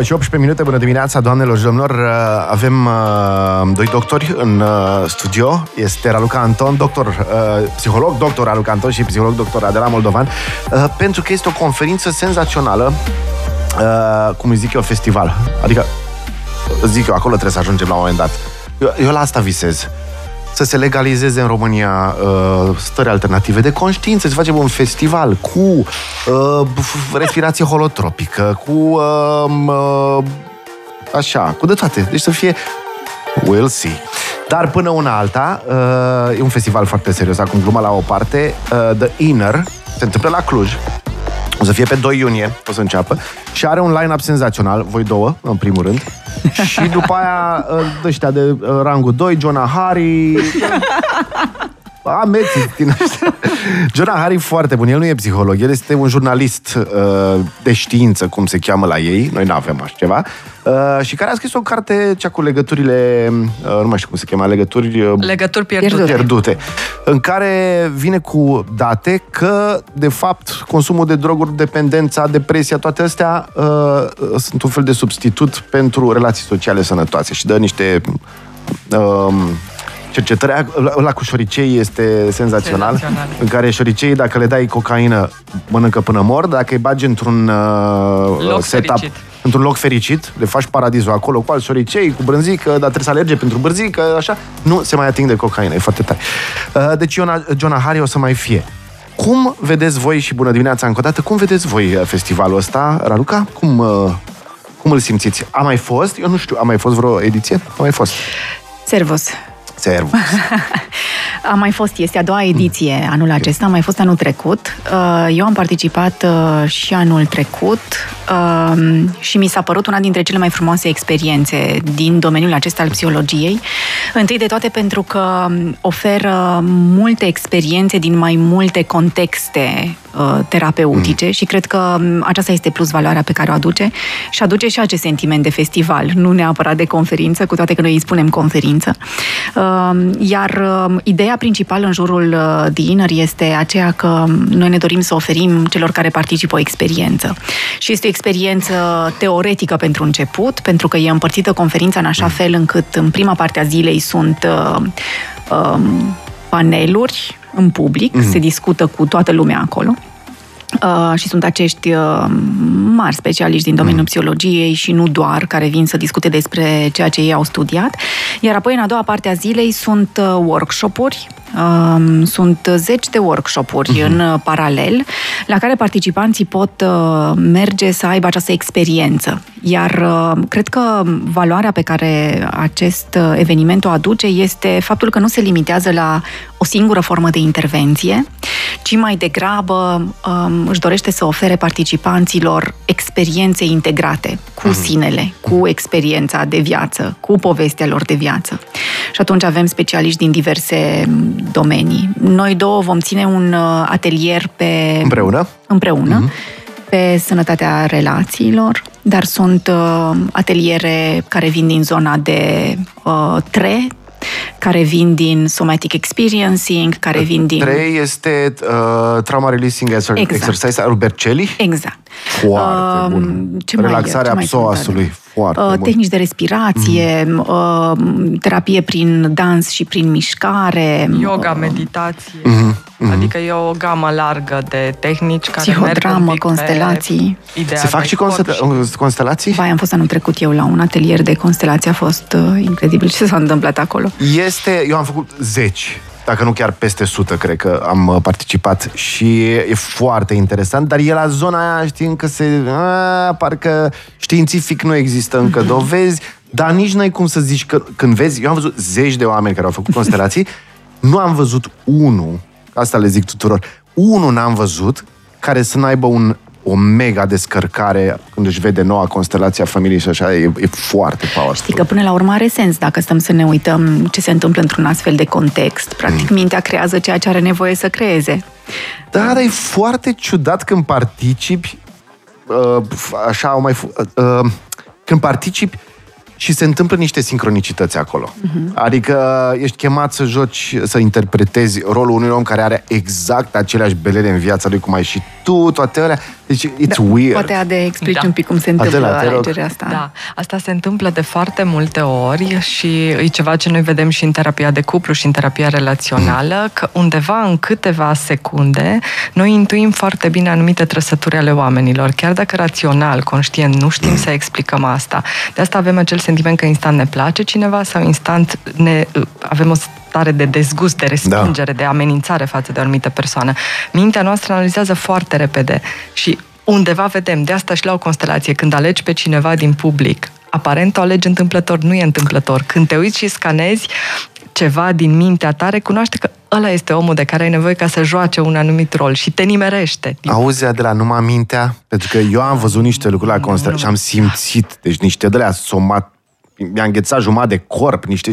9 și 18 minute, bună dimineața, doamnelor și domnilor. Uh, avem uh, doi doctori în uh, studio. Este Raluca Anton, doctor, uh, psiholog, doctor Raluca Anton și psiholog doctor Adela Moldovan, uh, pentru că este o conferință senzațională, uh, cum îi zic eu, festival. Adică, zic eu, acolo trebuie să ajungem la un moment dat. Eu, eu la asta visez să se legalizeze în România uh, stări alternative de conștiință, să facem un festival cu uh, respirație holotropică, cu uh, uh, așa, cu de toate. Deci să fie We'll see. Dar până una alta, uh, e un festival foarte serios, acum gluma la o parte, uh, The Inner, se întâmplă la Cluj, o să fie pe 2 iunie, o să înceapă, și are un line-up senzațional, voi două, în primul rând, și după aia uh, ăștia de uh, rangul 2, Jonah Harry, ameții din ăștia. Jonah Harry foarte bun, el nu e psiholog, el este un jurnalist uh, de știință, cum se cheamă la ei, noi nu avem așa ceva, uh, și care a scris o carte, cea cu legăturile, uh, nu mai știu cum se cheamă, legături... Uh, Legături pierdute. pierdute, în care vine cu date că, de fapt, consumul de droguri, dependența, depresia, toate astea uh, sunt un fel de substitut pentru relații sociale sănătoase și dă niște uh, cercetări. La cu șoricei este senzațional, Senzațional. în care șoricei, dacă le dai cocaină, mănâncă până mor, dacă îi bagi într-un uh, Loc setup, fericit. într-un loc fericit, le faci paradizul acolo cu alți șoricei, cu brânzică, dar trebuie să alerge pentru brânzică, așa, nu se mai ating de cocaină, e foarte tare. Uh, deci Iona, Jonah Harry o să mai fie. Cum vedeți voi, și bună dimineața încă o dată, cum vedeți voi uh, festivalul ăsta, Raluca? Cum, uh, cum îl simțiți? A mai fost? Eu nu știu, a mai fost vreo ediție? A mai fost. Servus. Servus. A mai fost, este a doua ediție anul acesta, a mai fost anul trecut. Uh, Eu am participat uh, și anul trecut uh, și mi s-a părut una dintre cele mai frumoase experiențe din domeniul acesta al psihologiei. Întâi de toate pentru că oferă multe experiențe din mai multe contexte uh, terapeutice mm. și cred că um, aceasta este plus valoarea pe care o aduce și aduce și acest sentiment de festival, nu neapărat de conferință, cu toate că noi îi spunem conferință. Uh, Iar uh, ideea principală în jurul uh, The Inner este aceea că noi ne dorim să oferim celor care participă o experiență. Și este o experiență teoretică pentru început, pentru că e împărțită conferința în așa fel încât în prima parte a zilei sunt uh, um, paneluri în public, mm-hmm. se discută cu toată lumea acolo. Uh, și sunt acești uh, mari specialiști din domeniul mm. psihologiei și nu doar, care vin să discute despre ceea ce ei au studiat. Iar apoi, în a doua parte a zilei, sunt uh, workshop-uri, uh, sunt zeci de workshop-uri mm-hmm. în uh, paralel, la care participanții pot uh, merge să aibă această experiență. Iar uh, cred că valoarea pe care acest uh, eveniment o aduce este faptul că nu se limitează la o singură formă de intervenție, ci mai degrabă um, își dorește să ofere participanților experiențe integrate cu Mhm. sinele, cu experiența de viață, cu povestea lor de viață. Și atunci avem specialiști din diverse mm, domenii. Noi două vom ține un uh, atelier pe... Împreună? Împreună. Pe sănătatea relațiilor, dar sunt uh, ateliere care vin din zona de uh, TRE, care vin din somatic experiencing, care vin din... 3 este uh, Trauma Releasing Exer- Exact. Exercise al Berceli. Exact. Foarte Um, bun. ce mai- Relaxarea ce mai sunt, psoasului. Foarte Uh, bun. tehnici de respirație, uh, terapie prin dans și prin mișcare. Yoga, uh, meditație. Mhm, Adică e o gamă largă de tehnici care merg Psihodramă, un pic pe constelații. Ideea Se fac de și corp constel- constelații? Vai, am fost anul trecut eu la un atelier de constelație, a fost uh, incredibil ce s-a întâmplat acolo. Este, eu am făcut zeci, dacă nu chiar peste sută, cred că am uh, participat și e foarte interesant, dar e la zona aia, știi, încă se... A, parcă științific nu există încă dovezi, dar nici n-ai cum să zici că când vezi, eu am văzut zeci de oameni care au făcut constelații, nu am văzut unul, asta le zic tuturor, unul n-am văzut care să n-aibă un o mega descărcare când își vede noua constelație a familiei și așa, e, e foarte powerful. Știi că până la urmă are sens dacă stăm să ne uităm ce se întâmplă într-un astfel de context. Practic, mintea creează ceea ce are nevoie să creeze. Da, dar e foarte ciudat când participi, uh, așa au mai... f- Uh, când participi și se întâmplă niște sincronicități acolo. Uh-huh. Adică ești chemat să joci, să interpretezi rolul unui om care are exact aceleași belele în viața lui cum ai și tu, toate alea. Deci, it's da, weird. Poate a de explici da. un pic cum se întâmplă Adela, alegerea asta. Da, asta se întâmplă de foarte multe ori și e ceva ce noi vedem și în terapia de cuplu și în terapia relațională, mm. că undeva în câteva secunde noi intuim foarte bine anumite trăsături ale oamenilor, chiar dacă rațional, conștient, nu știm mm. să explicăm asta. De asta avem acel sentiment că instant ne place cineva sau instant ne, avem o stare de dezgust, de respingere, da. de amenințare față de o anumită persoană. Mintea noastră analizează foarte repede și undeva vedem, de asta și la o constelație, când alegi pe cineva din public, aparent o alegi întâmplător, nu e întâmplător. Când te uiți și scanezi ceva din mintea ta, recunoaște că ăla este omul de care ai nevoie ca să joace un anumit rol și te nimerește. Auzi, de la numai mintea? Pentru că eu am văzut niște lucruri la constelație și am simțit, deci niște de la somat, mi-a înghețat jumătate de corp, niște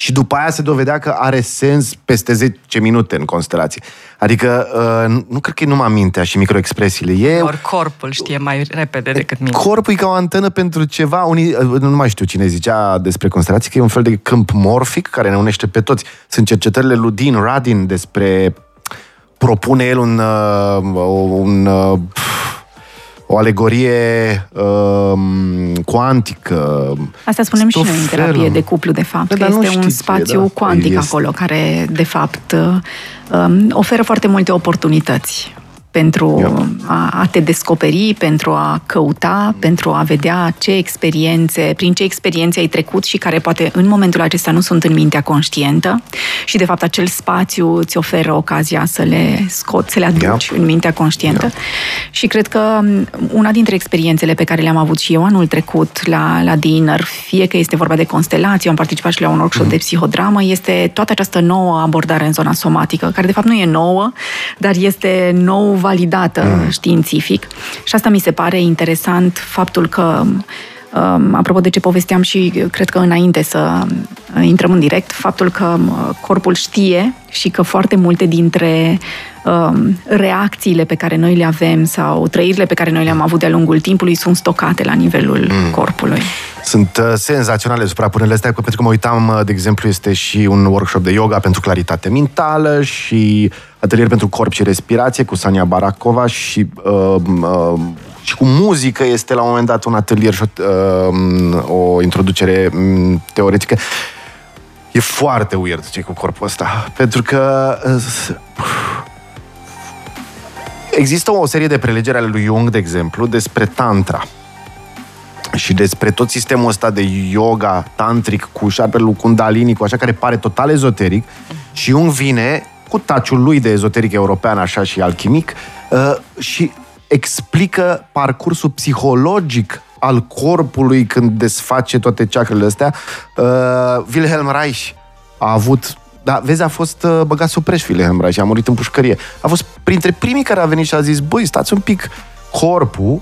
și după aia se dovedea că are sens peste 10 minute în constelație. Adică uh, nu cred că e numai mintea și microexpresiile. E... Ori corpul știe mai repede decât mintea. Corpul e ca o antenă pentru ceva. Unii, uh, nu mai știu cine zicea despre constelație, că e un fel de câmp morfic care ne unește pe toți. Sunt cercetările lui Dean Radin despre propune el un, uh, un uh, o alegorie uh, cuantică. Asta spunem și noi în terapie de cuplu, de fapt. Da, este un spațiu da, cuantic este. acolo, care, de fapt, uh, oferă foarte multe oportunități pentru a, a te descoperi, pentru a căuta, pentru a vedea ce experiențe, prin ce experiențe ai trecut și care poate în momentul acesta nu sunt în mintea conștientă și de fapt acel spațiu îți oferă ocazia să le scoți, să le aduci yep. în mintea conștientă. Yep. Și cred că una dintre experiențele pe care le-am avut și eu anul trecut la, la dinner, fie că este vorba de constelație, am participat și la un workshop mm. de psihodramă, este toată această nouă abordare în zona somatică, care de fapt nu e nouă, dar este nou validată mm. științific. Și asta mi se pare interesant, faptul că Um, apropo de ce povesteam și cred că înainte să uh, intrăm în direct, faptul că um, corpul știe și că foarte multe dintre um, reacțiile pe care noi le avem sau trăirile pe care noi le-am avut de-a lungul timpului sunt stocate la nivelul mm. corpului. Sunt uh, senzaționale suprapunerile astea, pentru că mă uitam, uh, de exemplu, este și un workshop de yoga pentru claritate mentală și atelier pentru corp și respirație cu Sania Barakova și uh, uh, și cu muzică este la un moment dat un atelier și o, uh, o introducere um, teoretică. E foarte weird ce cu corpul ăsta. Pentru că uh, există o serie de prelegeri ale lui Jung, de exemplu, despre tantra și despre tot sistemul ăsta de yoga tantric cu șarpele lui Kundalini, cu așa care pare total ezoteric și Jung vine cu taciul lui de ezoteric european, așa și alchimic, uh, și explică parcursul psihologic al corpului când desface toate ceacrele astea. Uh, Wilhelm Reich a avut da, vezi, a fost uh, băgat sub preș Wilhelm Reich, a murit în pușcărie. A fost printre primii care a venit și a zis, băi, stați un pic, corpul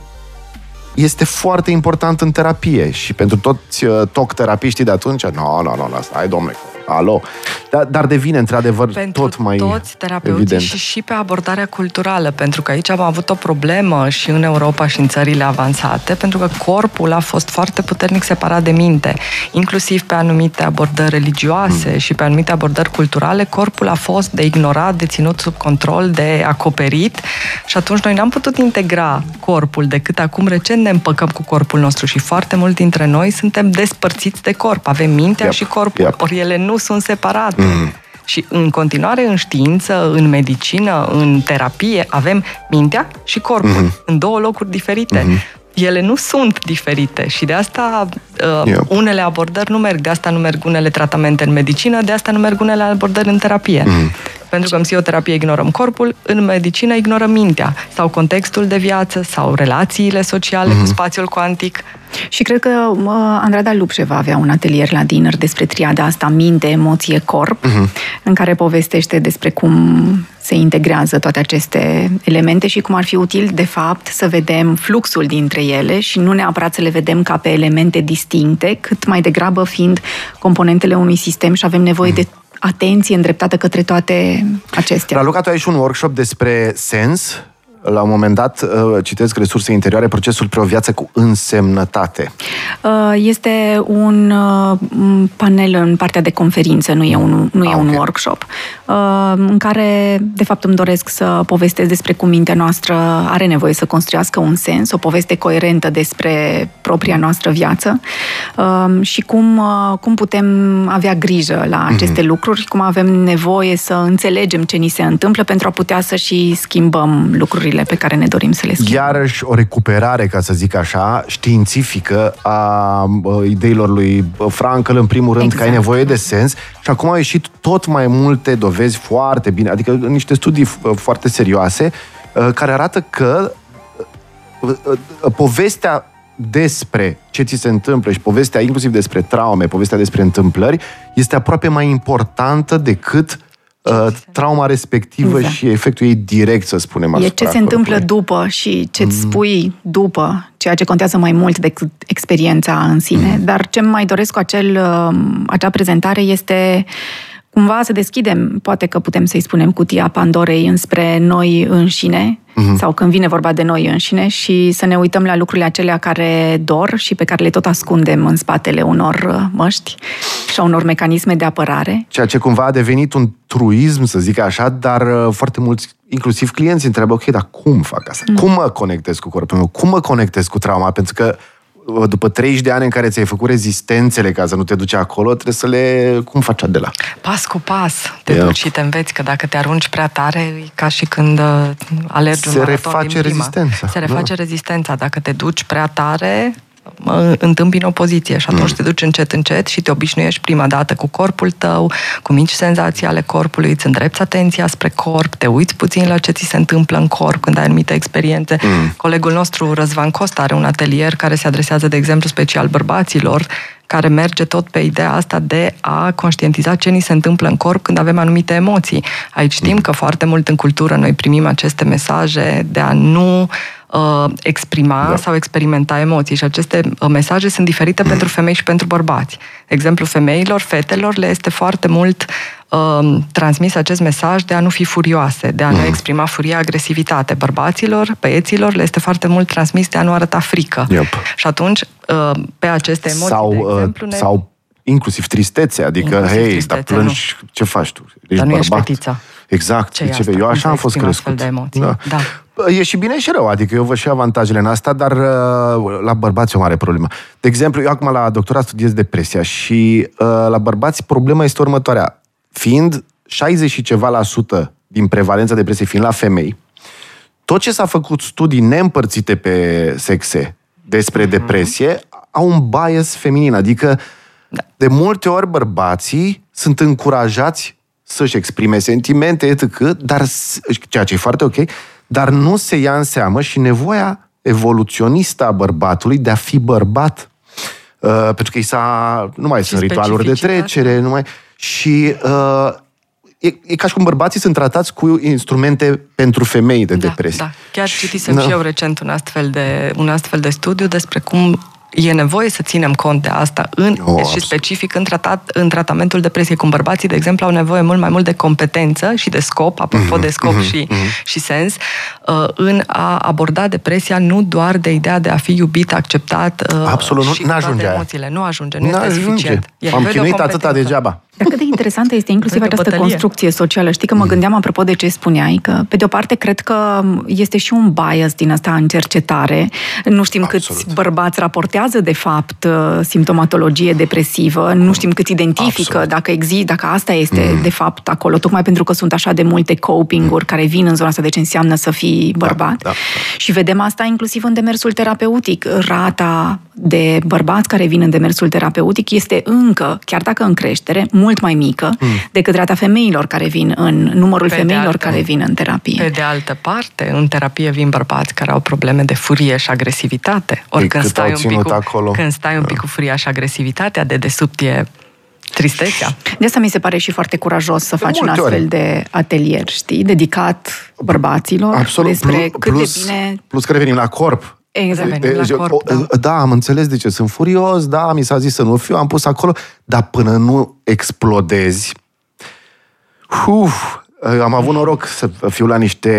este foarte important în terapie și pentru toți uh, toc terapiștii de atunci, nu, no, nu, no, nu, no, stai, domnule, alo. Dar, dar devine, într-adevăr, pentru tot mai toți terapeuții evident. și și pe abordarea culturală, pentru că aici am avut o problemă și în Europa și în țările avansate, pentru că corpul a fost foarte puternic separat de minte, inclusiv pe anumite abordări religioase mm. și pe anumite abordări culturale, corpul a fost de ignorat, de ținut sub control, de acoperit și atunci noi n-am putut integra corpul decât acum recent ne împăcăm cu corpul nostru și foarte mult dintre noi suntem despărțiți de corp, avem mintea yep. și corpul, yep. ori ele nu sunt separate. Mm. Și în continuare, în știință, în medicină, în terapie, avem mintea și corpul mm-hmm. în două locuri diferite. Mm-hmm. Ele nu sunt diferite și de asta uh, yep. unele abordări nu merg, de asta nu merg unele tratamente în medicină, de asta nu merg unele abordări în terapie. Mm. Pentru că în psihoterapie ignorăm corpul, în medicină ignorăm mintea sau contextul de viață sau relațiile sociale mm-hmm. cu mhm. spațiul cuantic. Și cred că uh, Andrada Lupșe va avea un atelier la dinner despre triada asta minte, emoție, corp, mm-hmm. în care povestește despre cum se integrează toate aceste elemente și cum ar fi util, de fapt, să vedem fluxul dintre ele și nu neapărat să le vedem ca pe elemente distincte, cât mai degrabă fiind componentele unui sistem și avem nevoie mm-hmm. de atenție îndreptată către toate acestea. Raluca, tu ai și un workshop despre sens, la un moment dat, uh, citesc resurse interioare, procesul pre o viață cu însemnătate. Uh, este un uh, panel în partea de conferință, nu e un, nu e ah, un okay. workshop, în care, de fapt, îmi doresc să povestesc despre cum mintea noastră are nevoie să construiască un sens, o poveste coerentă despre propria noastră viață și cum, cum putem avea grijă la mhm. aceste mm-hmm. lucruri, cum avem nevoie să înțelegem ce ni se întâmplă pentru a putea să și schimbăm lucrurile pe care ne dorim să le schimbăm. Iarăși o recuperare, ca să zic așa, științifică a ideilor lui Frankl, în primul rând, exact. că ai exact. nevoie de sens și acum au ieșit tot mai multe dovezi foarte bine, adică niște studii foarte serioase ă, care arată că ă, ă, povestea despre ce ți se întâmplă și povestea inclusiv despre traume, povestea despre întâmplări, este aproape mai importantă decât uh, trauma respectivă exact. și efectul ei direct, să spunem, E ce se întâmplă după și ce îți mm. spui după, ceea ce contează mai mult decât experiența în sine. Mm. Dar ce mai doresc cu acel, uh, acea prezentare este cumva să deschidem, poate că putem să-i spunem cutia Pandorei înspre noi înșine, uh-huh. sau când vine vorba de noi înșine și să ne uităm la lucrurile acelea care dor și pe care le tot ascundem în spatele unor uh, măști și a unor mecanisme de apărare. Ceea ce cumva a devenit un truism, să zic așa, dar uh, foarte mulți, inclusiv clienți, întreabă, ok, dar cum fac asta? Mm. Cum mă conectez cu corpul meu? Cum mă conectez cu trauma? Pentru că după 30 de ani în care ți-ai făcut rezistențele ca să nu te duci acolo, trebuie să le... Cum faci Adela? Pas cu pas te yeah. duci și te înveți, că dacă te arunci prea tare, e ca și când uh, alergi Se un reface rezistența. Se reface da. rezistența. Dacă te duci prea tare, întâmpini opoziție și atunci mm. te duci încet, încet și te obișnuiești prima dată cu corpul tău, cu mici senzații ale corpului, îți îndrepți atenția spre corp, te uiți puțin la ce ți se întâmplă în corp când ai anumite experiențe. Mm. Colegul nostru, Răzvan Costa, are un atelier care se adresează, de exemplu, special bărbaților, care merge tot pe ideea asta de a conștientiza ce ni se întâmplă în corp când avem anumite emoții. Aici știm mm. că foarte mult în cultură noi primim aceste mesaje de a nu uh, exprima da. sau experimenta emoții și aceste uh, mesaje sunt diferite mm. pentru femei și pentru bărbați. De exemplu, femeilor, fetelor le este foarte mult uh, transmis acest mesaj de a nu fi furioase, de a nu mm. exprima furie, agresivitate. Bărbaților, băieților, le este foarte mult transmis de a nu arăta frică. Yep. Și atunci, uh, pe aceste emoții, sau, de exemplu, ne... sau inclusiv tristețe, adică, inclusiv hei, dar plângi, nu. ce faci tu? Ești dar nu bărbat? ești fetița. Exact. Ce ce eu așa am fost crescut. De emoții. Da. da. E și bine și rău, adică eu văd și avantajele în asta, dar uh, la bărbați e o mare problemă. De exemplu, eu acum la doctorat studiez depresia și uh, la bărbați problema este următoarea. Fiind 60 și ceva la sută din prevalența depresiei fiind la femei, tot ce s-a făcut studii neîmpărțite pe sexe despre mm-hmm. depresie au un bias feminin, adică da. de multe ori bărbații sunt încurajați să-și exprime sentimente, etc., dar, ceea ce e foarte ok, dar nu se ia în seamă și nevoia evoluționistă a bărbatului de a fi bărbat. Uh, pentru că i s-a, nu mai și sunt ritualuri de trecere, nu mai... Și uh, e, e ca și cum bărbații sunt tratați cu instrumente pentru femei de da, depresie. Da, chiar citisem da. și eu recent un astfel de, un astfel de studiu despre cum e nevoie să ținem cont de asta în, oh, și specific în, tratat, în tratamentul depresiei. Cum bărbații, de exemplu, au nevoie mult mai mult de competență și de scop, apropo mm-hmm, de scop mm-hmm, și, mm-hmm. și sens, uh, în a aborda depresia nu doar de ideea de a fi iubit, acceptat uh, Absolut, și nu ajunge emoțiile. Nu ajunge, nu este ajunge. suficient. E Am chinuit atâta degeaba. Dar cât de interesantă este inclusiv această bătălie. construcție socială. Știi că mă gândeam apropo de ce spuneai, că pe de o parte cred că este și un bias din asta în cercetare. Nu știm Absolut. câți bărbați raportează de fapt uh, simptomatologie depresivă, nu știm cât identifică Absolut. dacă există, dacă asta este mm. de fapt acolo, tocmai pentru că sunt așa de multe coping-uri mm. care vin în zona asta de ce înseamnă să fii da, bărbat. Da, da, da. Și vedem asta inclusiv în demersul terapeutic. Rata de bărbați care vin în demersul terapeutic este încă, chiar dacă în creștere, mult mai mică mm. decât rata femeilor care vin în numărul pe femeilor altă, care vin în terapie. Pe de altă parte, în terapie vin bărbați care au probleme de furie și agresivitate. Ori când stai, un pic cu, acolo. când stai un pic da. cu furia și agresivitatea, de desubt e tristețea. De asta mi se pare și foarte curajos să de faci un astfel ori. de atelier, știi, dedicat bărbaților Absolut. despre plus, cât plus, de bine... Plus că revenim la corp. Exact, la corp, da. da, am înțeles de ce sunt furios, da, mi s-a zis să nu fiu, am pus acolo, dar până nu explodezi, uf, Uh, am avut noroc să fiu la niște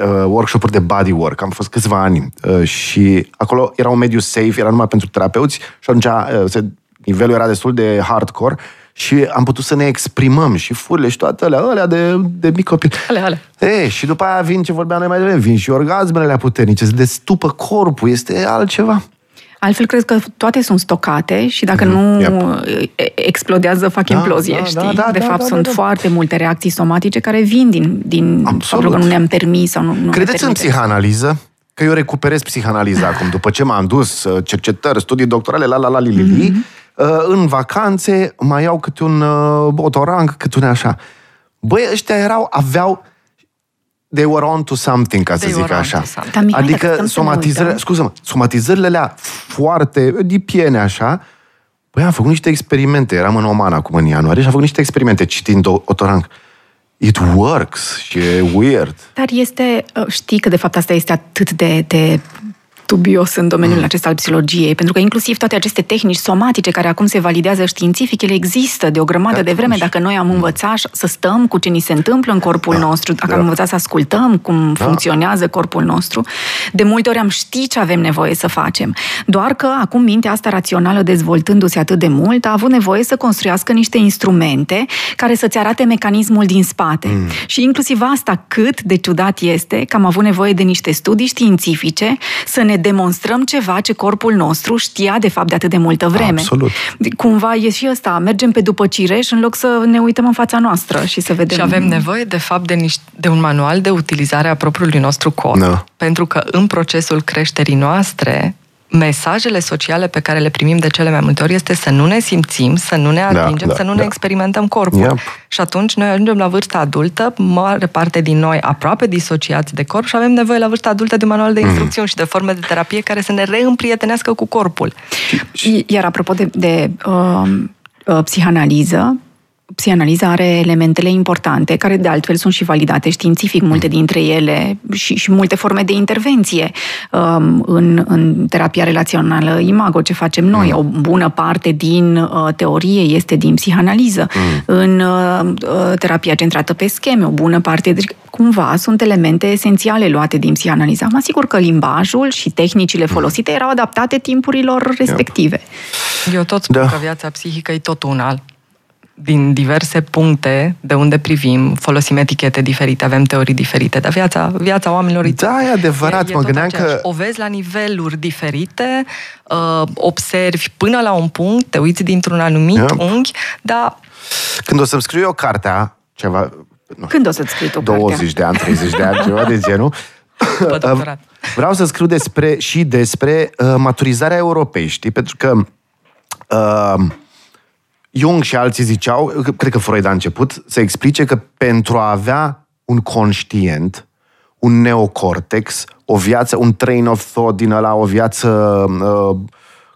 uh, workshop-uri de bodywork. Am fost câțiva ani uh, și acolo era un mediu safe, era numai pentru terapeuți și atunci uh, se, nivelul era destul de hardcore și am putut să ne exprimăm și furile și toate alea, alea de, de mic copil. Ale, ale. E, și după aia vin ce vorbeam noi mai devreme, vin și orgasmele alea puternice, se destupă corpul, este altceva. Altfel, cred că toate sunt stocate și dacă nu Yep. explodează, fac Da, implozie, da, știi? da, da, de da, fapt, da, sunt da. foarte multe reacții somatice care vin din, din Absolut. faptul că nu ne-am permis sau nu, nu ne Credeți în permitem. psihanaliză? Că eu recuperez psihanaliza acum, după ce m-am dus, uh, cercetări, studii doctorale, la la la li, li, li, uh, în vacanțe mai iau câte un uh, botorang, câte un așa. Băi, ăștia erau, aveau they were on to something, ca să They zic were on așa. to something. Dar, Mihai, dacă adică stăm să ne somatizările, uităm- scuză-mă, somatizările alea foarte dipiene așa, Băi, am făcut niște experimente, eram în Oman acum în ianuarie și am făcut niște experimente citind o- Otorang. It works și e weird. Dar este, uh, știi că de fapt asta este atât de, de dubios în domeniul Mm. acesta al psihologiei, pentru că inclusiv toate aceste tehnici somatice care acum se validează științific, ele există de o grămadă Da, de vreme. atunci. Dacă noi am învățat să stăm cu ce ni se întâmplă în corpul nostru, dacă da. am învățat să ascultăm cum funcționează corpul nostru, de multe ori am ști ce avem nevoie să facem. Doar că acum mintea asta rațională, dezvoltându-se atât de mult, a avut nevoie să construiască niște instrumente care să-ți arate mecanismul din spate. Mm. Și inclusiv asta, cât de ciudat este că am avut nevoie de niște studii științifice să ne demonstrăm ceva ce corpul nostru știa de fapt de atât de multă vreme. Absolut. Cumva e și ăsta, mergem pe după cireș în loc să ne uităm în fața noastră și să vedem... Și avem nevoie, de fapt, de, niște, de un manual de utilizare a propriului nostru corp. Da. Pentru că în procesul creșterii noastre, mesajele sociale pe care le primim de cele mai multe ori este să nu ne simțim, să nu ne Da, atingem, da, să nu da. ne experimentăm corpul. Yep. Și atunci noi ajungem la vârsta adultă, mare parte din noi aproape disociați de corp și avem nevoie la vârsta adultă de manual de Mhm. instrucțiuni și de forme de terapie care să ne reîmprietenească cu corpul. Iar apropo de, de uh, uh, psihanaliză, psihanaliza are elementele importante, care de altfel sunt și validate științific, multe dintre ele și, și multe forme de intervenție um, în, în terapia relațională imago, ce facem noi. O bună parte din uh, teorie este din psihanaliză. În uh, uh, terapia centrată pe scheme, o bună parte, deci cumva sunt elemente esențiale luate din psihanaliză. Mă asigur că limbajul și tehnicile folosite erau adaptate timpurilor respective. Eu tot spun Da. că viața psihică e tot una. Din diverse puncte de unde privim, folosim etichete diferite, avem teorii diferite, dar viața, viața oamenilor Da, e adevărat. Mă tot gândeam aceeași. că- O vezi la niveluri diferite, uh, observi până la un punct, te uiți dintr-un anumit Yep. unghi, dar Când o să-mi scriu eu cartea, ceva, nu, Când o să-ți scrii tu 20 de ani, 30 de ani, ceva de genul, după doctorat. vreau să scriu despre, și despre uh, maturizarea Europei, știi? Pentru că uh, Jung și alții ziceau, cred că Freud a început, să explice că pentru a avea un conștient, un neocortex, o viață, un train of thought din ăla, o viață uh,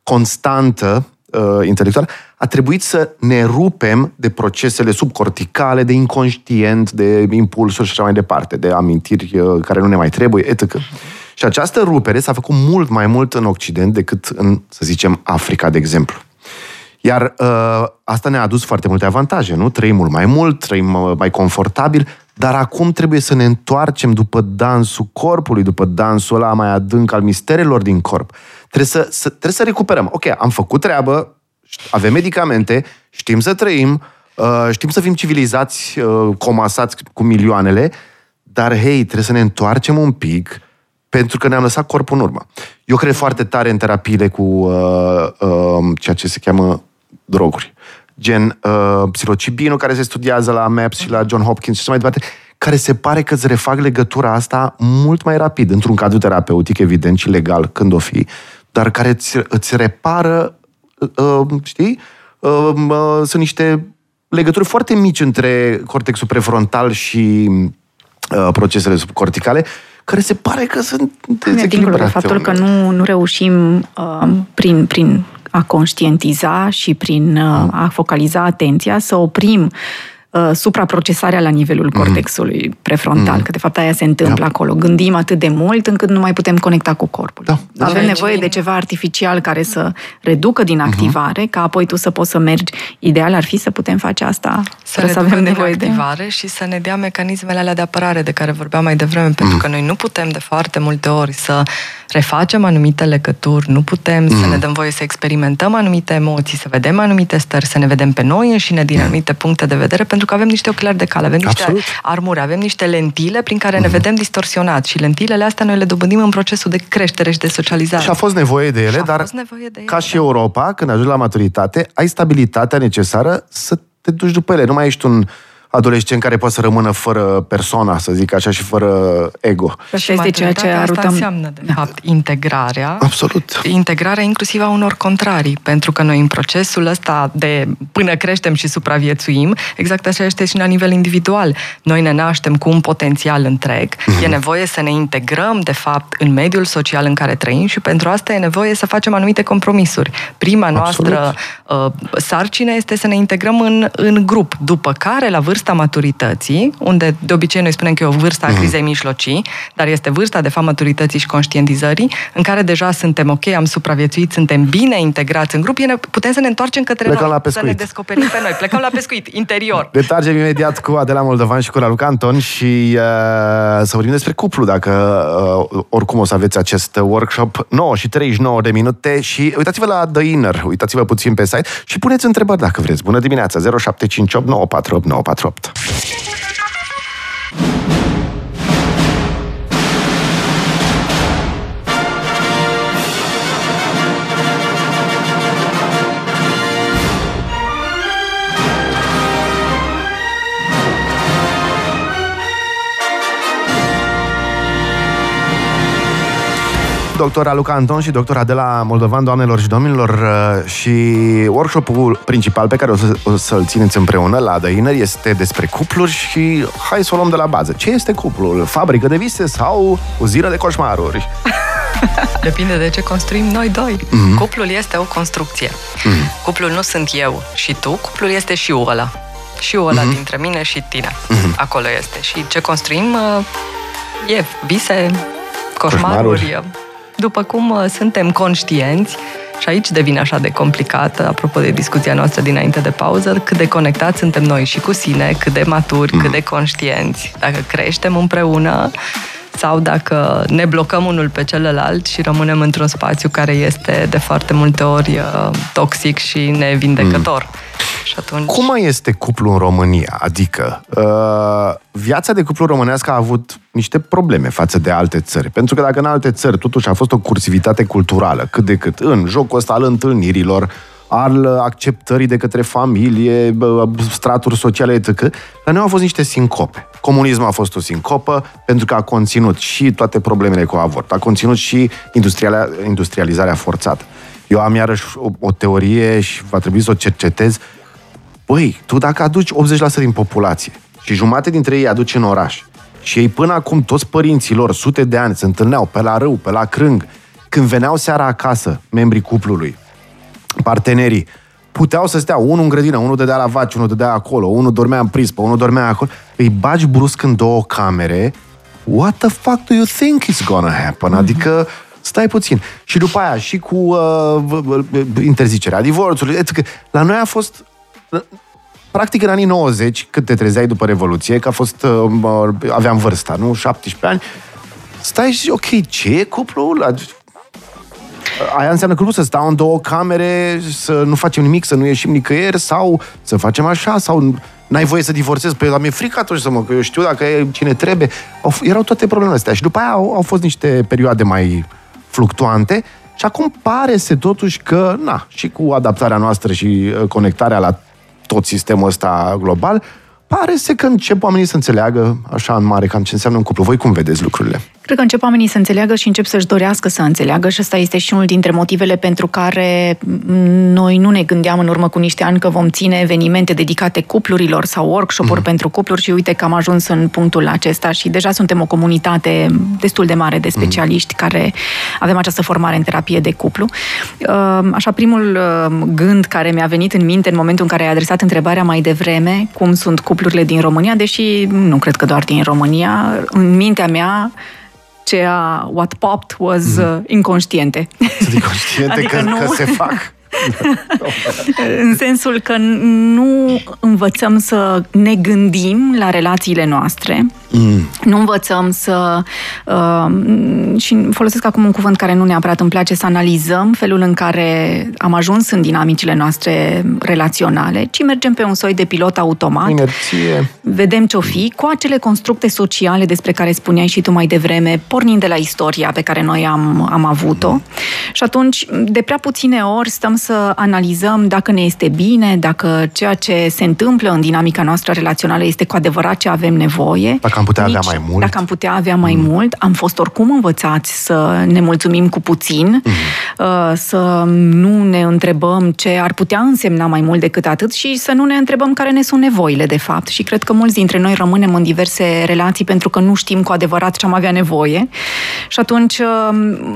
constantă, uh, intelectuală, a trebuit să ne rupem de procesele subcorticale, de inconștient, de impulsuri și așa mai departe, de amintiri uh, care nu ne mai trebuie, etc. Și această rupere s-a făcut mult mai mult în Occident decât în, să zicem, Africa, de exemplu. Iar uh, asta ne-a adus foarte multe avantaje, nu? Trăim mult mai mult, trăim uh, mai confortabil, dar acum trebuie să ne întoarcem după dansul corpului, după dansul ăla mai adânc al misterelor din corp. Trebuie să, să, trebuie să recuperăm. Ok, am făcut treabă, avem medicamente, știm să trăim, uh, știm să fim civilizați, uh, comasați cu milioanele, dar hei, trebuie să ne întoarcem un pic pentru că ne-am lăsat corpul în urmă. Eu cred foarte tare în terapiile cu uh, uh, ceea ce se cheamă droguri. Gen uh, psilocibinul care se studiază la MAPS și la John Hopkins și așa mai departe, care se pare că îți refac legătura asta mult mai rapid, într-un cadru terapeutic, evident, și legal, când o fi, dar care îți, îți repară, uh, știi, uh, uh, sunt niște legături foarte mici între cortexul prefrontal și uh, procesele subcorticale, care se pare că sunt Dincolo de dezechilibrate. faptul că uneori. nu, nu reușim uh, prin, prin a conștientiza și prin uh, a focaliza atenția să oprim uh, supraprocesarea la nivelul mm. cortexului prefrontal, mm. că de fapt aia se întâmplă yeah. acolo. Gândim atât de mult încât nu mai putem conecta cu corpul. Da. Avem nevoie de ceva artificial care să reducă din mhm. activare, mm-hmm. ca apoi tu să poți să mergi. Ideal ar fi să putem face asta, să, să avem nevoie de activare și să ne dea mecanismele alea de apărare de care vorbeam mai devreme, mm. pentru că noi nu putem de foarte multe ori să refacem anumite legături, nu putem mm. să ne dăm voie să experimentăm anumite emoții, să vedem anumite stări, să ne vedem pe noi înșine din mm. anumite puncte de vedere, pentru că avem niște ochelari de cale, avem niște Absolut. armuri, avem niște lentile prin care mm. ne vedem distorsionat și lentilele astea noi le dobândim în procesul de creștere și de socializare. Și a fost nevoie de ele, dar nevoie de ele, ca și da. Europa, când ajungi la maturitate, ai stabilitatea necesară să te duci după ele. Nu mai ești un adolescent care poate să rămână fără persoana, să zic așa, și fără ego. Și este ceea ce arătăm... Asta înseamnă, de fapt, integrarea. Absolut. Integrarea inclusiv a unor contrarii, pentru că noi în procesul ăsta de până creștem și supraviețuim, exact așa este și la nivel individual. Noi ne naștem cu un potențial întreg, mm-hmm. e nevoie să ne integrăm, de fapt, în mediul social în care trăim și pentru asta e nevoie să facem anumite compromisuri. Prima noastră uh, sarcină este să ne integrăm în, în grup, după care, la vârstă vârsta maturității, unde de obicei noi spunem că e o vârstă a mhm. crizei mijlocii, dar este vârsta de fapt maturității și conștientizării, în care deja suntem ok, am supraviețuit, suntem bine integrați în grup, putem să ne întoarcem către Plecăm noi, la să ne descoperim pe noi. Plecăm la pescuit, interior. Detargem imediat cu Adela Moldovan și cu Raluca Anton și uh, să vorbim despre cuplu, dacă uh, oricum o să aveți acest workshop 9 și 39 de minute și uitați-vă la The Inner, uitați-vă puțin pe site și puneți întrebări dacă vreți. Bună dimineața, 0758 948 helikopter. Doctora Luca Anton și doctora de la Moldovan, doamnelor și domnilor, uh, și workshopul principal pe care o, să, o să-l țineți împreună la The Inner este despre cupluri și hai să o luăm de la bază. Ce este cuplul? Fabrică de vise sau uziră de coșmaruri? Depinde de ce construim noi doi. Mm-hmm. Cuplul este o construcție. Mm-hmm. Cuplul nu sunt eu și tu, cuplul este și ăla. Și ăla mm-hmm. dintre mine și tine. Mm-hmm. Acolo este. Și ce construim uh, e vise, coșmaruri, coșmaruri după cum uh, suntem conștienți, și aici devine așa de complicat, apropo de discuția noastră dinainte de pauză, cât de conectați suntem noi și cu sine, cât de maturi, mm. cât de conștienți. Dacă creștem împreună sau dacă ne blocăm unul pe celălalt și rămânem într-un spațiu care este de foarte multe ori uh, toxic și nevindecător. Mm. Și atunci... Cum mai este cuplu în România? Adică, uh, viața de cuplu românească a avut niște probleme față de alte țări. Pentru că dacă în alte țări totuși a fost o cursivitate culturală, cât de cât, în jocul ăsta al întâlnirilor, al acceptării de către familie, straturi sociale, etc. La noi au fost niște sincope. Comunismul a fost o sincopă pentru că a conținut și toate problemele cu avort, a conținut și industrializarea forțată. Eu am iarăși o, o teorie și va trebui să o cercetez. Băi, tu dacă aduci 80% din populație și jumate dintre ei aduci în oraș și ei până acum toți părinții lor, sute de ani, se întâlneau pe la râu, pe la crâng, când veneau seara acasă, membrii cuplului, partenerii, puteau să stea unul în grădină, unul dădea la vaci, unul dădea acolo, unul dormea în prispă, unul dormea acolo, îi bagi brusc în două camere, what the fuck do you think is gonna happen? Adică Stai puțin. Și după aia și cu uh, interzicerea divorțului. Etc. La noi a fost practic în anii 90, cât te trezeai după Revoluție, că a fost, uh, aveam vârsta, nu? 17 ani. Stai și ok, ce e cuplul? Aia înseamnă că nu să stau în două camere, să nu facem nimic, să nu ieșim nicăieri, sau să facem așa, sau n-ai voie să divorțezi, pe dar mi-e frică atunci să mă, că eu știu dacă e cine trebuie. Au, erau toate problemele astea și după aia au, au fost niște perioade mai fluctuante și acum pare să totuși că, na, și cu adaptarea noastră și uh, conectarea la tot sistemul ăsta global, pare să că încep oamenii să înțeleagă așa în mare cam ce înseamnă un cuplu. Voi cum vedeți lucrurile? Cred că încep oamenii să înțeleagă și încep să-și dorească să înțeleagă și ăsta este și unul dintre motivele pentru care noi nu ne gândeam în urmă cu niște ani că vom ține evenimente dedicate cuplurilor sau workshop-uri mm. pentru cupluri și uite că am ajuns în punctul acesta și deja suntem o comunitate destul de mare de specialiști mm. care avem această formare în terapie de cuplu. Uh, așa, primul uh, gând care mi-a venit în minte în momentul în care ai adresat întrebarea mai devreme, cum sunt cuplurile din România, deși nu cred că doar din România, în mintea mea ceea what popped was mm. uh, inconștiente. Sunt inconștiente adică că, nu... că se fac. în sensul că nu învățăm să ne gândim la relațiile noastre, mm. nu învățăm să. Uh, și folosesc acum un cuvânt care nu neapărat îmi place, să analizăm felul în care am ajuns în dinamicile noastre relaționale, ci mergem pe un soi de pilot automat. Inerție. Vedem ce-o fi, cu acele constructe sociale despre care spuneai și tu mai devreme, pornind de la istoria pe care noi am, am avut-o. Mm. Și atunci, de prea puține ori, stăm să analizăm dacă ne este bine, dacă ceea ce se întâmplă în dinamica noastră relațională este cu adevărat ce avem nevoie. Dacă am putea Nici, avea mai mult. Dacă am putea avea mai mm. mult. Am fost oricum învățați să ne mulțumim cu puțin, mm. să nu ne întrebăm ce ar putea însemna mai mult decât atât și să nu ne întrebăm care ne sunt nevoile, de fapt. Și cred că mulți dintre noi rămânem în diverse relații pentru că nu știm cu adevărat ce am avea nevoie. Și atunci uh,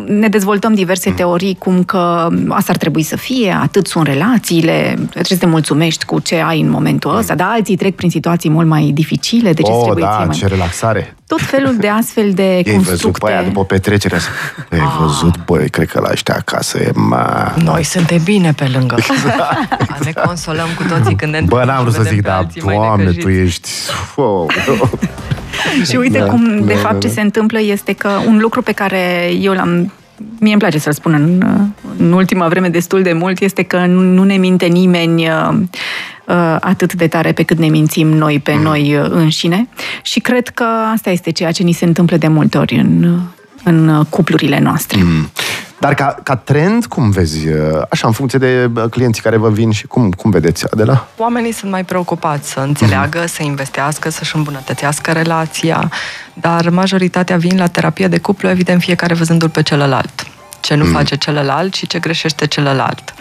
ne dezvoltăm diverse mm. teorii cum că asta ar trebui să fie, atât sunt relațiile, trebuie să te mulțumești cu ce ai în momentul ăsta, dar alții trec prin situații mult mai dificile, de ce oh, trebuie da, mai... ce relaxare! Tot felul de astfel de Ei constructe. văzut pe aia după petrecere? Ai ah. văzut, băi, cred că la ăștia acasă e ma... Noi suntem bine pe lângă. Exact. ne consolăm cu toții când ne Bă, n-am vrut să zic, dar, doamne, tu ești... Oh, și uite da, cum, de da, fapt, da, ce da. se întâmplă este că un lucru pe care eu l-am mie îmi place să-l spun în, în ultima vreme destul de mult, este că nu ne minte nimeni uh, uh, atât de tare pe cât ne mințim noi pe mm. noi uh, înșine și cred că asta este ceea ce ni se întâmplă de multe ori în, în cuplurile noastre. Mm. Dar ca, ca trend, cum vezi, așa, în funcție de clienții care vă vin și cum, cum vedeți, Adela? Oamenii sunt mai preocupați să înțeleagă, mm-hmm. să investească, să-și îmbunătățească relația, dar majoritatea vin la terapie de cuplu, evident, fiecare văzându-l pe celălalt ce nu mm. face celălalt și ce greșește celălalt.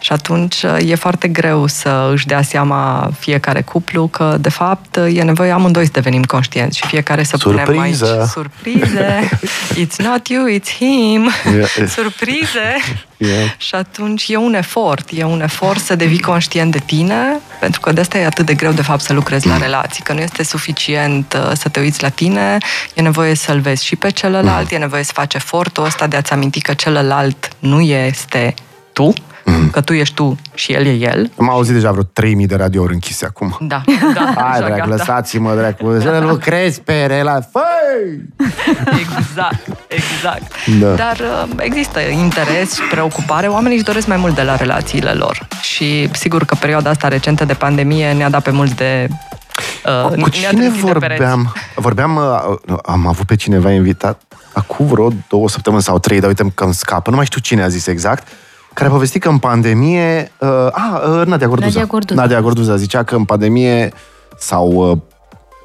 Și atunci e foarte greu să își dea seama fiecare cuplu că, de fapt, e nevoie amândoi să devenim conștienți și fiecare să Surpriză. punem aici surprize. It's not you, it's him. Yeah. Surprize. Yeah. Și atunci e un efort, e un efort să devii conștient de tine, pentru că de asta e atât de greu, de fapt, să lucrezi la relații, că nu este suficient uh, să te uiți la tine, e nevoie să-l vezi și pe celălalt, mm. e nevoie să faci efortul ăsta de a-ți aminti că celălalt nu este tu, mm. că tu ești tu și el e el. Am auzit deja vreo 3000 de radiouri închise acum. Da, da. Hai, drag, lăsați-mă, drag, să nu lucrezi pe relații. Exact, exact. Da. Dar uh, există interes și preocupare. Oamenii își doresc mai mult de la relațiile lor. Și sigur că perioada asta recentă de pandemie ne-a dat pe mulți de Uh, cu cine vorbeam? Vorbeam, uh, am avut pe cineva invitat acum vreo două săptămâni sau trei, dar uite că îmi scapă, nu mai știu cine a zis exact, care a povestit că în pandemie... Uh, a, uh, Nadia Gorduza. Nadia Gorduza. Nadia Gorduza zicea că în pandemie s-au uh,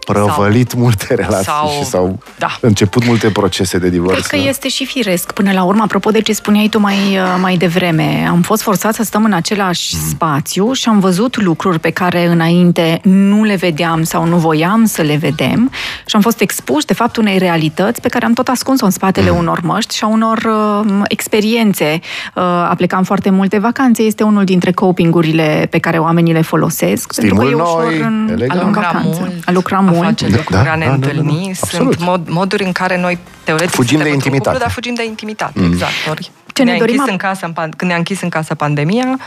prăvălit sau, multe relații sau, și s-au da. început multe procese de divorț. Cred că da? este și firesc. Până la urmă, apropo de ce spuneai tu mai, uh, mai devreme, am fost forțat să stăm în același mm. spațiu și am văzut lucruri pe care înainte nu le vedeam sau nu voiam să le vedem și am fost expuși, de fapt, unei realități pe care am tot ascuns-o în spatele mm. unor măști și a unor uh, experiențe. Uh, aplicam foarte multe vacanțe, este unul dintre copingurile pe care oamenii le folosesc. Stimul pentru că e ușor noi, în, a lucra mult. A lucra mult mult. face lucruri, da, a ne da, întâlni. Da, da, Sunt mod, moduri în care noi teoretic fugim de intimitate. Cuplu, dar fugim de intimitate, mm. exact. Ori, Ce ne dorim în casă, în, când ne-a închis în casă pandemia,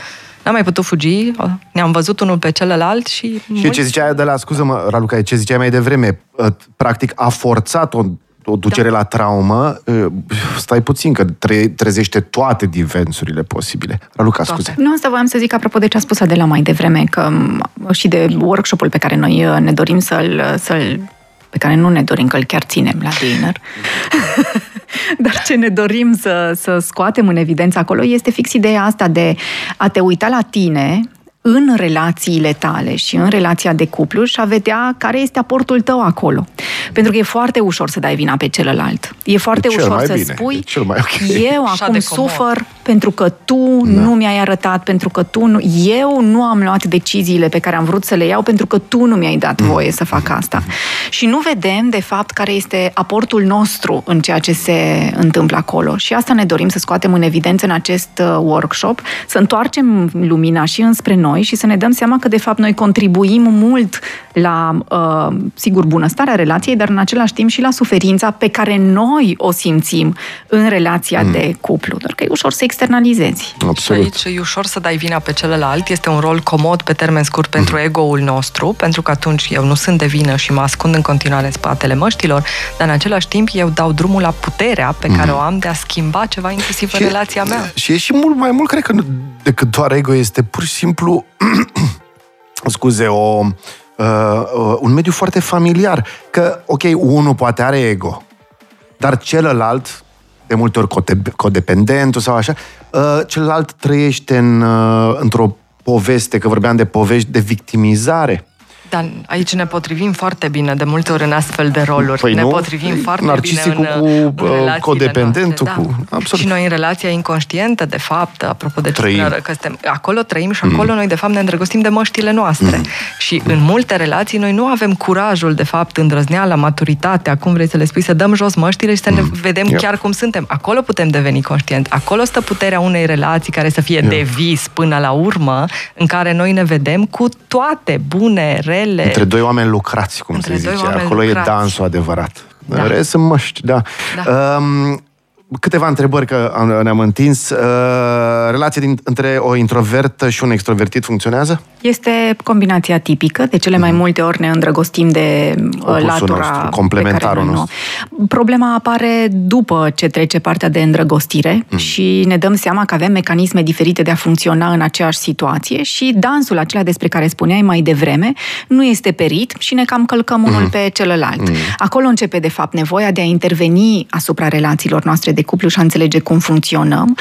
n-am mai putut fugi, ne-am văzut unul pe celălalt și... Și mulți... ce zicea de la, scuză-mă, Raluca, ce zicea mai devreme, ă, practic a forțat o o ducere da. la traumă, ă, stai puțin, că tre- trezește toate divensurile posibile. Raluca, scuze. Nu, asta voiam să zic apropo de ce a spus Adela mai devreme, că și de workshop-ul pe care noi ă, ne dorim să-l, să-l pe care nu ne dorim că îl chiar ținem la dinner, dar ce ne dorim să, să scoatem în evidență acolo este fix ideea asta de a te uita la tine în relațiile tale și în relația de cuplu și a vedea care este aportul tău acolo. Pentru că e foarte ușor să dai vina pe celălalt. E foarte cel ușor mai să bine, spui, e cel mai ok. eu Așa acum de comod. sufăr pentru că tu da. nu mi-ai arătat, pentru că tu nu, eu nu am luat deciziile pe care am vrut să le iau pentru că tu nu mi-ai dat voie să fac asta. Și nu vedem, de fapt, care este aportul nostru în ceea ce se întâmplă acolo. Și asta ne dorim să scoatem în evidență în acest uh, workshop, să întoarcem lumina și înspre noi și să ne dăm seama că, de fapt, noi contribuim mult la, uh, sigur, bunăstarea relației, dar în același timp și la suferința pe care noi o simțim în relația mm. de cuplu. Doar că e ușor să externalizezi. Și Absolut. aici e ușor să dai vina pe celălalt, este un rol comod pe termen scurt pentru ego-ul nostru, pentru că atunci eu nu sunt de vină și mă ascund în continuare în spatele măștilor, dar în același timp eu dau drumul la puterea pe care o am de a schimba ceva inclusiv în relația mea. Și e și mult mai mult, cred că, nu- decât doar ego, este pur și simplu, scuze, o, uh, uh, un mediu foarte familiar. Că, ok, unul poate are ego, dar celălalt, de multe ori code- codependentul sau așa, uh, celălalt trăiește în, uh, într-o poveste, că vorbeam de povești de victimizare. Dar aici ne potrivim foarte bine de multe ori în astfel de roluri. Păi ne nu? potrivim foarte Narcisicul bine în, cu, în uh, relațiile codependentul, noastre, cu- absolut. Și noi în relația inconștientă, de fapt, apropo de ce Trăim. spunea, că suntem, acolo trăim și acolo noi, de fapt, ne îndrăgostim de măștile noastre. Și în multe relații noi nu avem curajul, de fapt, îndrăzneala, maturitatea, cum vrei să le spui, să dăm jos măștile și să ne vedem Yep. chiar cum suntem. Acolo putem deveni conștienți. Acolo stă puterea unei relații care să fie de vis până la urmă, în care noi ne vedem cu toate bune, rele, Între doi oameni lucrați, cum Între se doi zice. oameni Acolo lucrați. e dansul adevărat. Da. În rest sunt măști, da. Da. Um, câteva întrebări că am, ne-am întins. Uh, relația din, între o introvertă și un extrovertit funcționează? Este combinația tipică, de cele mai multe ori ne îndrăgostim de uh, Mhm. Opusul latura nostru, pe complementarul care noi nu. nostru. Problema apare după ce trece partea de îndrăgostire Mhm. și ne dăm seama că avem mecanisme diferite de a funcționa în aceeași situație și dansul acela despre care spuneai mai devreme nu este pe ritm și ne cam călcăm Mhm. unul pe celălalt. Acolo începe, de fapt, nevoia de a interveni asupra relațiilor noastre de cuplu și a înțelege cum funcționăm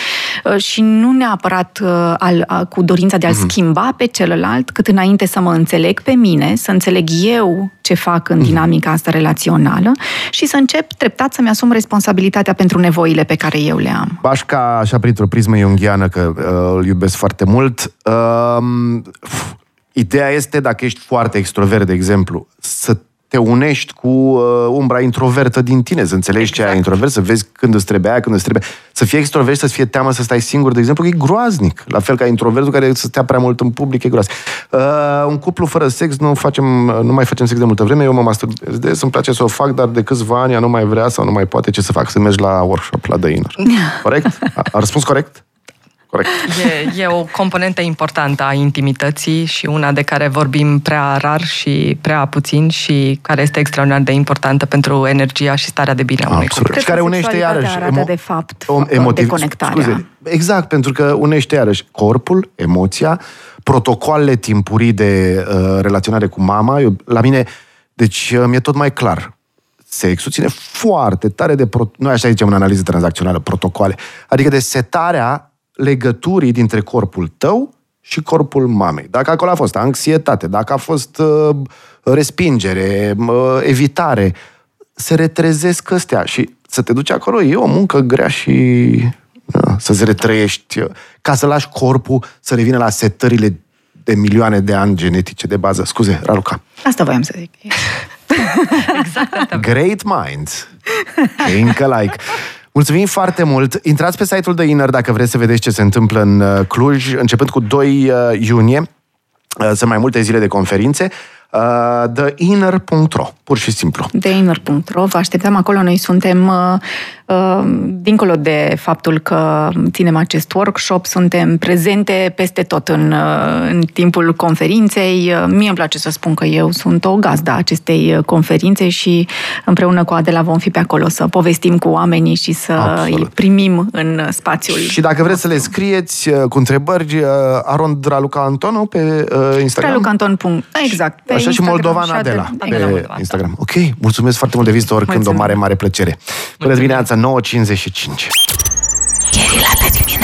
uh, și nu neapărat uh, al, a, cu dorința de a-l schimba pe celălalt, cât înainte să mă înțeleg pe mine, să înțeleg eu ce fac în dinamica asta relațională și să încep treptat să-mi asum responsabilitatea pentru nevoile pe care eu le am. Bașca, așa printr-o prismă iunghiană, că uh, îl iubesc foarte mult, uh, ideea este, dacă ești foarte extrovert, de exemplu, să te unești cu uh, umbra introvertă din tine, să înțelegi exact. ce ai introvert, să vezi când îți trebuie aia, când îți trebuie... Să fii extrovert, să-ți fie teamă să stai singur, de exemplu, că e groaznic. La fel ca introvertul care să stea prea mult în public, e groaznic. Uh, un cuplu fără sex, nu, facem, nu mai facem sex de multă vreme, eu mă masturbez des, îmi place să o fac, dar de câțiva ani ea nu mai vrea sau nu mai poate, ce să fac? Să mergi la workshop, la The Inner. Corect? A, a răspuns corect? Corect. E, e o componentă importantă a intimității și una de care vorbim prea rar și prea puțin și care este extraordinar de importantă pentru energia și starea de bine a unui Absolut. cuplu. Și care că unește sexualitatea iarăși arată, de fapt, om- emotiv, deconectarea. Scuze, exact, pentru că unește iarăși corpul, emoția, protocoalele timpurii de uh, relaționare cu mama. Eu, la mine, deci uh, mi-e tot mai clar. Sexul ține foarte tare de... Pro- noi așa zicem în analiză tranzacțională, protocoale. Adică de setarea legăturii dintre corpul tău și corpul mamei. Dacă acolo a fost anxietate, dacă a fost uh, respingere, uh, evitare, se retrezesc ăstea și să te duci acolo e o muncă grea și da, să-ți retrăiești, uh, ca să lași corpul să revină la setările de milioane de ani genetice de bază. Scuze, Raluca. Asta voiam să zic. Great minds. Think alike. Mulțumim foarte mult. Intrați pe site-ul de Inner dacă vreți să vedeți ce se întâmplă în uh, Cluj, începând cu 2 uh, iunie. Uh, Sunt mai multe zile de conferințe. Uh, theinner.ro, pur și simplu. Deinner.ro, vă așteptăm acolo. Noi suntem, uh, uh, dincolo de faptul că ținem acest workshop, suntem prezente peste tot în, uh, în timpul conferinței. Uh, Mie îmi place să spun că eu sunt o gazdă a acestei uh, conferințe și împreună cu Adela vom fi pe acolo să povestim cu oamenii și să Absolut. îi primim în spațiul Și dacă vreți să le scrieți uh, cu întrebări, uh, Arond Raluca Antonu pe uh, Instagram. Ralucanton. Exact. Pe Așa și Instagram Moldovan și Adela Adela. pe Adela Moldovan, Instagram. Ok, mulțumesc foarte mult de vizită oricând, o Mulțumim. mare, mare plăcere. Bună dimineața, dimineața, 9.55. Gherila de dimineață.